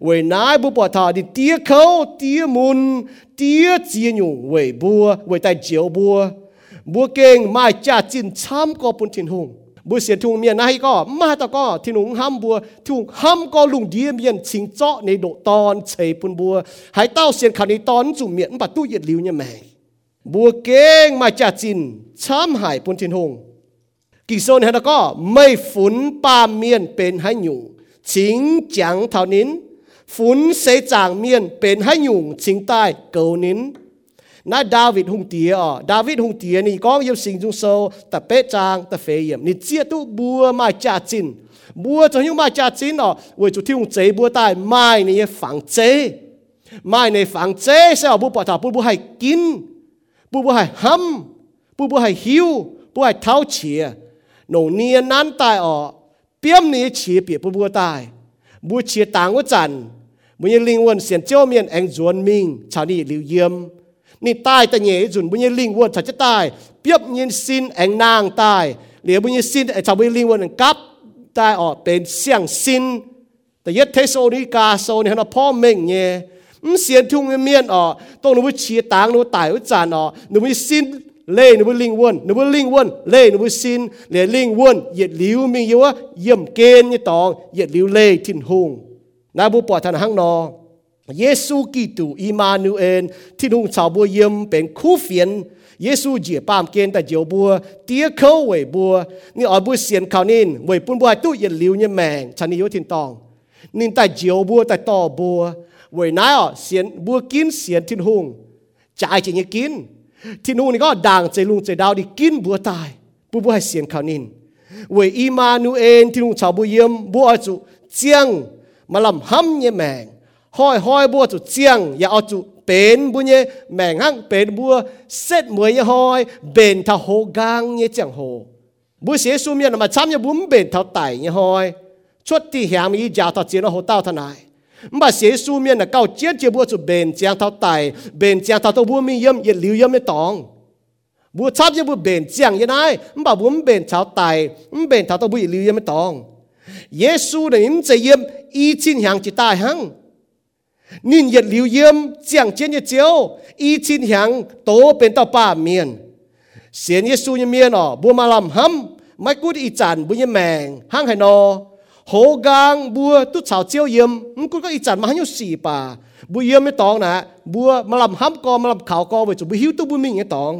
Vậy nãy bu bỏ thà đi tía khâu tía mun tía chia nhung vậy bùa, vậy tay chiếu bùa, bùa keng mai cha chín chăm có bún thiên hùng บัวบัวเก่งไม่จ่าจินช้ำก็ปุ่นทินหงบุเสียทุงเมียนายก็มาตะก็ที่หนุงห้ำบัวทุงห้ำก็ลุงเดียเมียนชิงเจาะในโดตอนเฉยปุนบัวหายเต้าเสียนขันในตอนจุ่มเมียนปัดตู้เย็ดลิวเนี่ยแม่บัวเก่งมาจากจินช้ำหายปุนทินหงกิโซนเฮนก็ไม่ฝุนปาเมียนเป็นให้หยุ่งชิงจังเท่านี้ฝนเสจางเมียนเป็นให้หยุ่งชิงใต้เกานิน na David hung tia à David hung tia ni con yêu sinh dung sâu ta bé trang ta phê yểm ni chia tu bùa mai cha chín bùa cho những mai cha chín à vì chủ thiêu chế bùa tai mai ni phẳng chế mai ni phẳng chế sao bùa bỏ thảo bùa bùa hay kín bùa bùa hay hâm bùa bùa hay hiu bùa hay tháo chia nông niên nan tai à biếm ni chia biệt bùa bùa tai bùa chia tàng của chăn บุญลิงวนเสียนเจ้าเมียนแองจวนมิงชาวนี้ลิวเยี่ยม นี่ตายแต่เหยจุนบุญยลิงวนชาจะตายเปียบยินสินแองนางตายเหลียวบุญยสินไอชาวบุญลิงวนกับตายออกเป็นเสียงสินแต่ยัดเทโซนิกาโซนี่ฮะพ่อเม่งเนี่ยมเสียนทุ่งเมียนออกต้องนึกว่าเชียตางนึกว่าตายว่าจานออกนึกว่าสินเล่นึกว่าลิงวนนึกว่าลิงวนเล่นึกว่าสินเหลียลิงวนเหยียดหลิวมีอยู่ว่าเยี่ยมเกณฑ์นี่ตองเหยียดหลิวเล่ทิ้นหง na bu po tan hang no Giêsu Kitô Emmanuel thiên hùng chào bùa yếm bên khu phiền Giêsu dìa bàm kiên tại diệu bùa tía khâu về bùa ni ở bùa xiên khảo nín về bùn bùa tu yên liu như mèng chân yếu thiên tòng nín tại diệu bùa tại tò bùa về nãy ở xiên bùa kín xiên thiên hùng trái chỉ như kín thiên hùng này có đàng chạy lung chạy đào đi kín bùa tài bùa bùa hay xiên khảo nín về Emmanuel thiên hùng chào bùa yếm bùa chủ chiang mà làm hâm như mèng hoi hoi bua chu chiang, ya o chu pen bu nhé mẹ hang pen bua set muay ya hoi ben tha ho gang nhé chẳng hồ bu sẽ sum nhé mà chăm nhé bum ben thao tài nhé hoi. Chốt ti hiam yi ja ta chiến ho tao thà này. Mà sẽ sum nhé là cao chiến chế bua chu ben chiang thao tài ben chiang thao tao bua mi yếm, yết liu yếm nhé tòng. Bua chắp nhé bua ben chiang nhé này mà bum ben thao tài ben thao tao bua liu yếm nhé tòng. Giêsu này im chế yếm, y chín hàng chỉ tai hăng. นินเย็ยดหลิวเยี่ยมเจียงเจียนเยเจียวอีจินหยงโตเป็นต่อป้าเมียนเสียนเยซูยเมียนอ๋บัวมาลำห้ำไม่กูดอีจันบุญยแมงห้างไหนอโหกางบัวตุ๊ดสาวเจียวเยี่ยมกูก็อีจันมาหันอยู่สี่ป่าบุเยี่ยมไม่ตองนะบัวมาลำห้ำกอมาลำขาวกอไว้จุบุหิวตุบุมิงไงตอง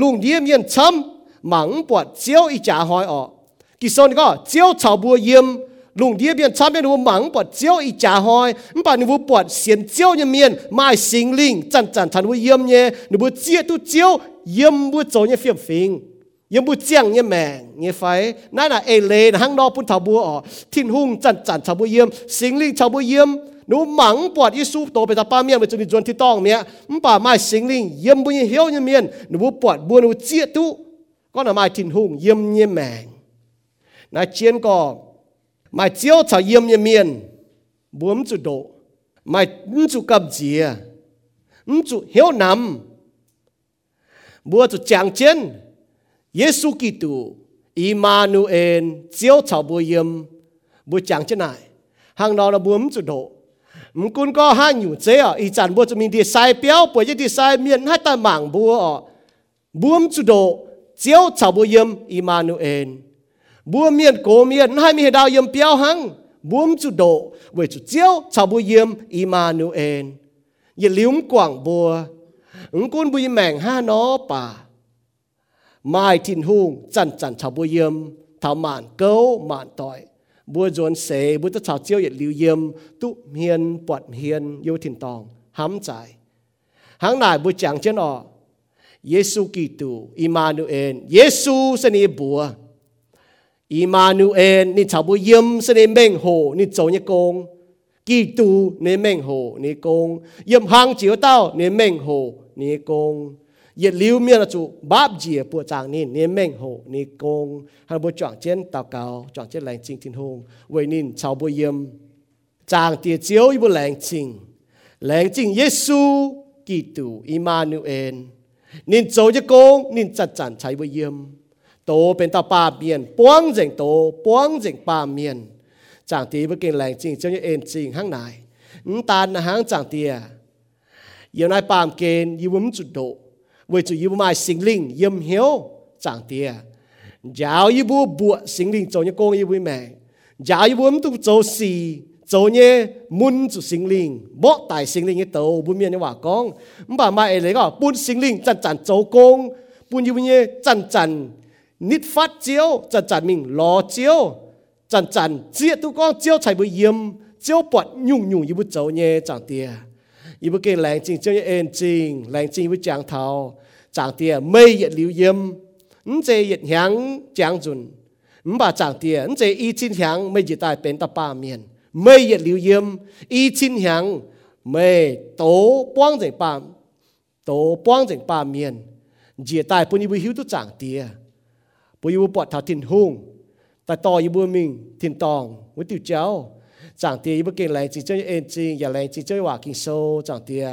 ลุงเยี่ยมเยี่ยนช้ำหมังปวดเจียวอีจ่าหอยออกกิโซนก็เจียวชาวบัวเยี่ยม ลุงเดียเบียนชาเบียนวัวหมังปวดเจียวอีจ่าหอยมันป่านวัวปวดเสียนเจียวเนี่ยเมียนไม่สิงลิงจันจันทันวัวเยี่ยมเนี่ยหนูบัวเจียตุเจียวเยี่ยมบัวโจเนี่ยเฟียมฟิงเยี่ยมบัวเจียงเนี่ยแมงเนี่ยไฟนั่นน่ะเอเลนห้างนอกปุ่นชาวบัวอ๋อทิ้นหุ่งจันจันชาวบัวเยี่ยมสิงลิงชาวบัวเยี่ยมหนูหมังปวดยิสูโตไปตาป้าเมียนไปจนจวนที่ต้องเมียมันป่าไม่สิงลิงเยี่ยมบัวเหี่ยวเนี่ยเมียนหนูบัวปวดบัวหนูเจียตุก็น่ะไม่ทิ้นหุ่งเยี่ยมเนี่ยแมง na chiến có mà chiếu chào yếm yếm miên buông chủ độ. Mà chủ cầm gì à chủ hiếu nằm bùa chủ chẳng chiến Giêsu Kitô Immanuel, chiếu chào bùa yếm bùa chẳng chiến này. Hàng đó là buông chủ độ. Mình cũng có hai nhiều chế à ý chẳng bùa cho mình đi sai béo bùa đi sai miên hai ta mảng bùa buông chủ độ chiếu chào bùa yếm Immanuel bua miền cổ miền hai mi đào yếm piao hăng buông chủ độ, với chủ chiếu, chào bùa yếm Emmanuel yếm liếm quảng bua ứng quân bùi mèng ha nó bà. Mai thìn hùng chăn chăn chào bùa yếm, thảo mạn câu mạn tội bua dồn xế bùa tất chào chiếu yếm liu yếm, tụ miên bọt miền yêu thìn tòng, hám trái hàng này bùa chẳng chân ọ Giêsu Kitô Emmanuel Giêsu sẽ ni bùa. Emmanuel 你查不音是你命好，你做一工，基督你命好，你工，音行照到你命好，你工，热了面啦做八字不长你你命好，你工，系不撞见祷告，撞见灵静天空，为您查不音，长跌招一不灵静，灵静耶稣基督 Emmanuel，您做一工，您真真查不音。 โตเป็นตาป่าเมียนป้วงเจงโตป้วงเจงป่าเมียนจางตีเมื่อกินแรงจริงเจ้าเอ็นจริงข้างในนตาลนะหางจางเตียเยี่ยนายปามเกณฑ์ยิวมจุดโดเวจุยิวมาสิงลิงยิมเหียวจางเตียยาวยิบูบัวสิงลิงโจยโกงยิวแม่ยาวยิวมตุโจสีโจเนี่ยมุนจุสิงลิงบ่ตายสิงลิงยี่โตบุญเมียนนี่ว่ากองมบ่ามาเอเลยก็ปุนสิงลิงจันจันโจโกงปุนยิวเนี่ยจันจัน nít phát chiếu chẳng chẳng mình lo chiếu. Chẳng chẳng chia tu con, chiếu chạy bùi yếm. Chiếu bọt nhung nhung như bút cháu nhé chẳng tìa như bút kênh lành trình chiếu như ên trình lành trình bút chàng thảo. Chẳng tìa mây yết liu yếm. Ứng chế yết hiáng, chàng dùn. Ứng bà chẳng tìa ứng chế y chín hiáng, mây dị tài bến tập ba miền. Mây yết liu yếm, y chín hiáng mây tố quang dành ba, tố quang dành ba miền. Dị tài bụi như bụi hiếu tu chẳng tìa bu yu bọt thảo tin hùng, tại to yu bu mình tin tòng. Với tiểu cháu chẳng tiền yu bu kinh lành chỉ chơi em chỉ giờ lành chỉ chơi hòa kinh sâu chẳng tiền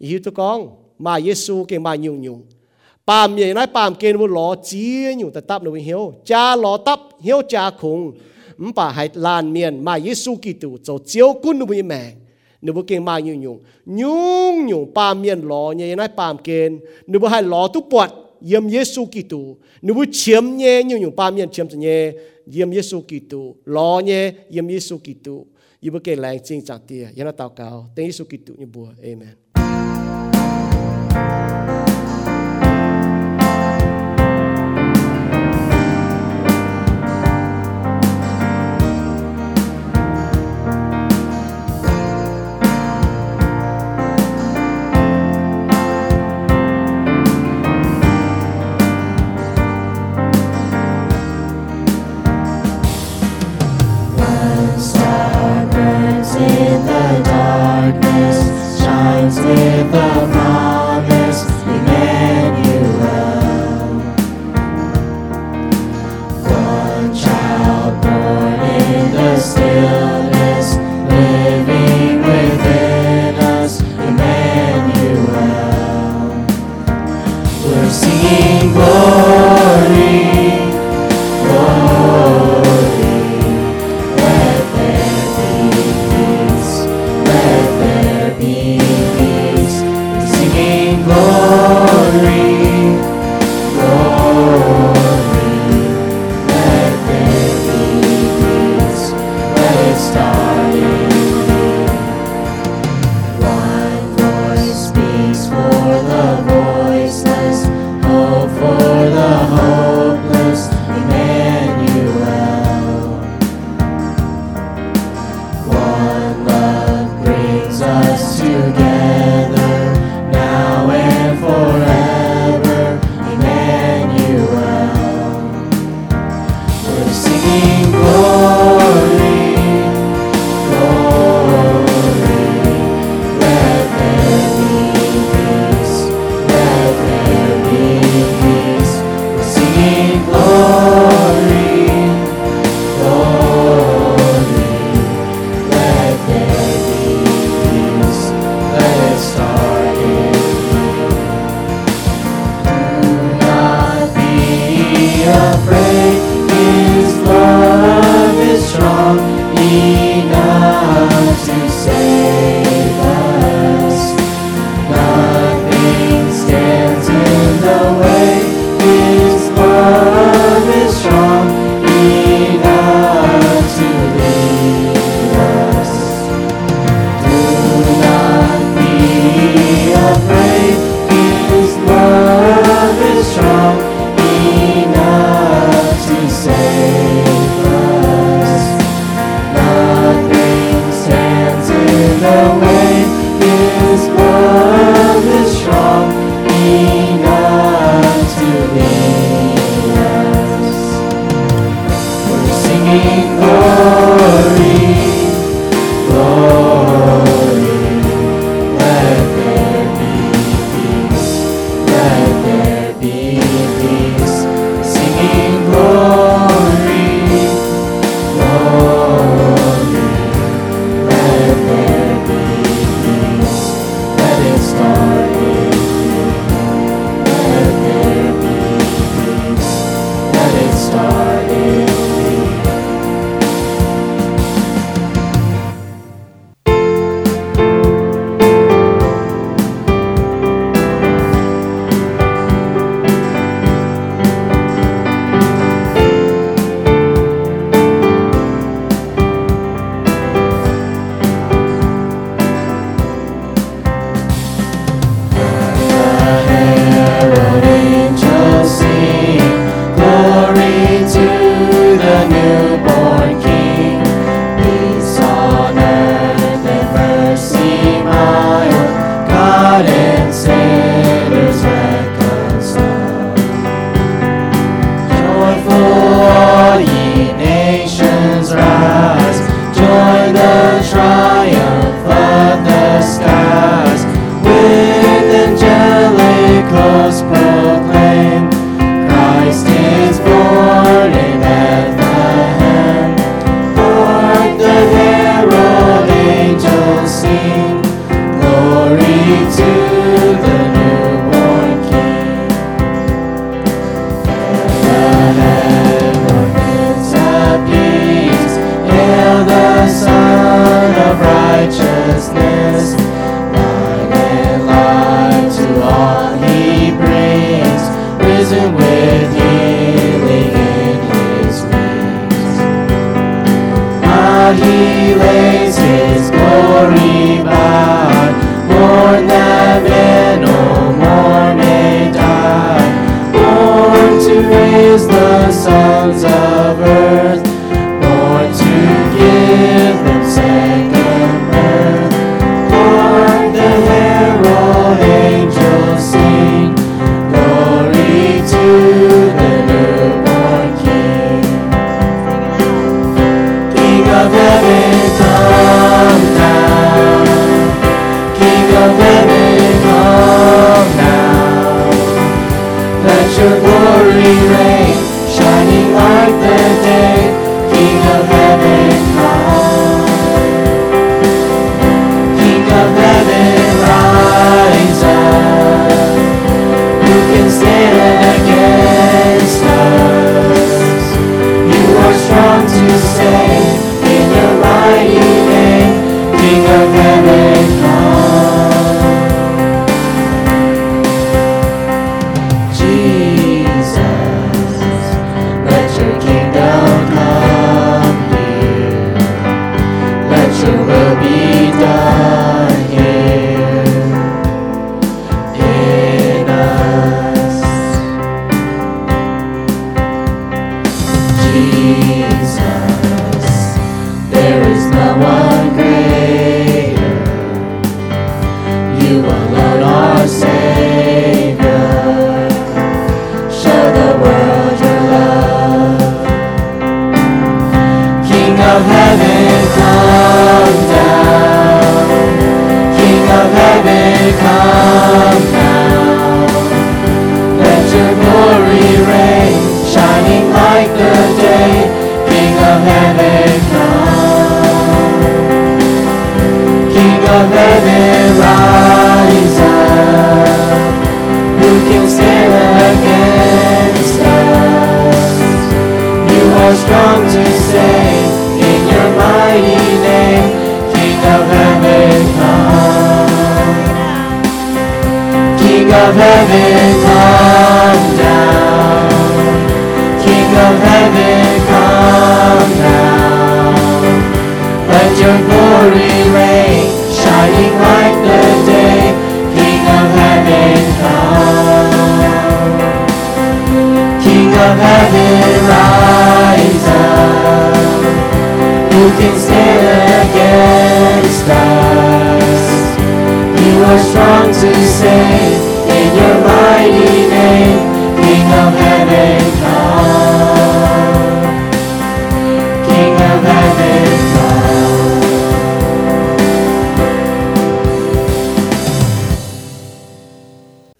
yu tôi con mà Giêsu kinh mà nhung nhung. Bàm nhảy nói bàm kinh bu lọ chia nhung ta tấp nó hiếu. Cha lọ tấp hiếu cha khùng. Mắm bà hãy lan miền mà Giêsu kỳ tử cho chiếu cún nó bị mẹ. Nếu bố kinh mà nhung nhung. Nhung nhung bàm miền lọ nhảy nói bàm kinh. Nếu bố hai lọ tu bọt yếm Giêsu Kitô nếu bu chiếm nhé nhiều nhiều ba miền chiếm cho nhé yếm Giêsu Kitô, lo nhé yếm Giêsu Kitô. Như bu cái lành chính chẳng tia yếm nó tao cao tên Giêsu Kitô như bùa amen. will.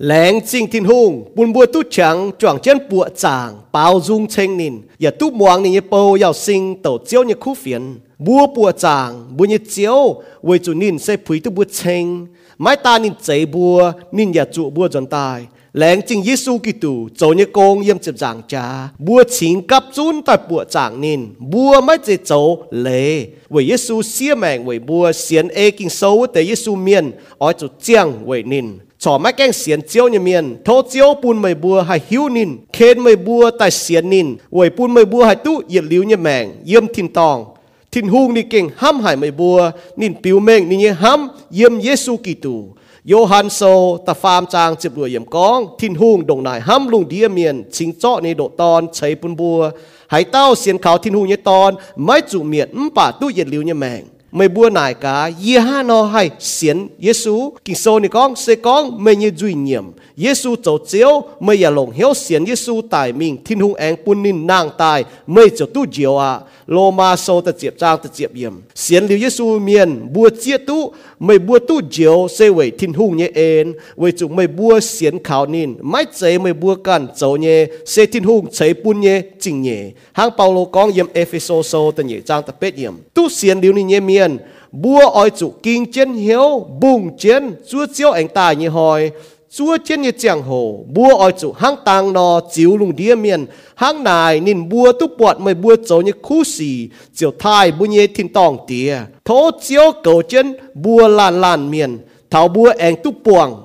Lén chinh thiên hùng, buồn bùa tu chẳng, chọn chân bùa chàng, bao dung chênh nín, ya tu muang ni bầu yào sinh tổ chiếu như khu phiền, bùa bùa chàng, bùa như chiếu, với chủ nín sẽ phí tu bùa chênh, mái ta nín chế bùa, nín ya trụ bùa dọn tài, lén chinh Giêsu Kitô, cho như công yếm chụp giảng cha, bùa chính cấp chun tại bùa chàng nín, bùa mái chế chỗ lệ, với Giêsu xia mèng với bùa xiên ê kinh sâu tế Giêsu miên, ở chỗ chiang với nín, ชอไม่แกงเสียนเจียวเนี่ยเมียนโทเจียวปูนไม่บัวให้หิวนินเคนไม่บัวแต่เสียนนินไว้ปูนไม่บัวให้ตู้เหยียดลิ้วเนี่ยแมงเยี่ยมทินตอง ทินฮุงนี่เก่งห้ำหายไม่บัว นินปิวเมงนี่เนี่ยห้ำเยี่ยมเยซูกิตูโยฮันโซตะฟามจางจ็บรวยเยี่ยมกอง ทินฮุงดงนายห้ำลุงเดียเมียนชิงเจาะในโดตอนใช้ปุนบัวให้เต้าเสียนขาวทินฮุงเนี่ยตอน ไม่จุเมียนมป่าตู้เหยียดลิ้วเนี่ยแมง mày bua nải cả ye ha no hay xiên Giêsu kinh sâu ni con sẽ con mày như duy nhiệm. Giêsu tổ chiếu mày ya lòng hiếu xiên Giêsu tại mình thiên hung anh quân ninh nàng tài mày cho tu diệu à เนียมเยซูเจ้าเจียวไม่อย่าหลงเหี่ยวเสียนเยซูตายมิงทินหุงแองปุนนินนางตายไม่เจ้าตู้เจียวอ่ะโลมาโซตะเจียบจางตะเจียบเยี่ยมเสียนลิวเยซูเมียนบัวเจียตู้ไม่บัวตู้เจียวเซเวยทินหุงเนี่ยเอ็นเวยจุไม่บัวเสียนขาวนินไม่เจไม่บัวกันเจ้าเนี่ยเซทินหุงเฉยปุนเนี่ยจริงเนี่ยหางเปาโลกองเยี่ยมเอเฟโซโซตะเนี่ยจางตะเป็ดเยี่ยมตู้เสียนลิวนี่เนี่ยเมียน bua oi chủ kinh chiến hiếu bùng chiến chúa chiếu ảnh tài như hỏi chúa thiên nhiệt chẳng hồ bua oi chủ hang tang no chiếu lùng đĩa miền, hang này nín bua tu bọt mày bua chỗ như khu xì chiều thai bu nhẹ thiên tòng tía thố chiếu cầu chân bua lan lan miền, thảo bua anh tu buồng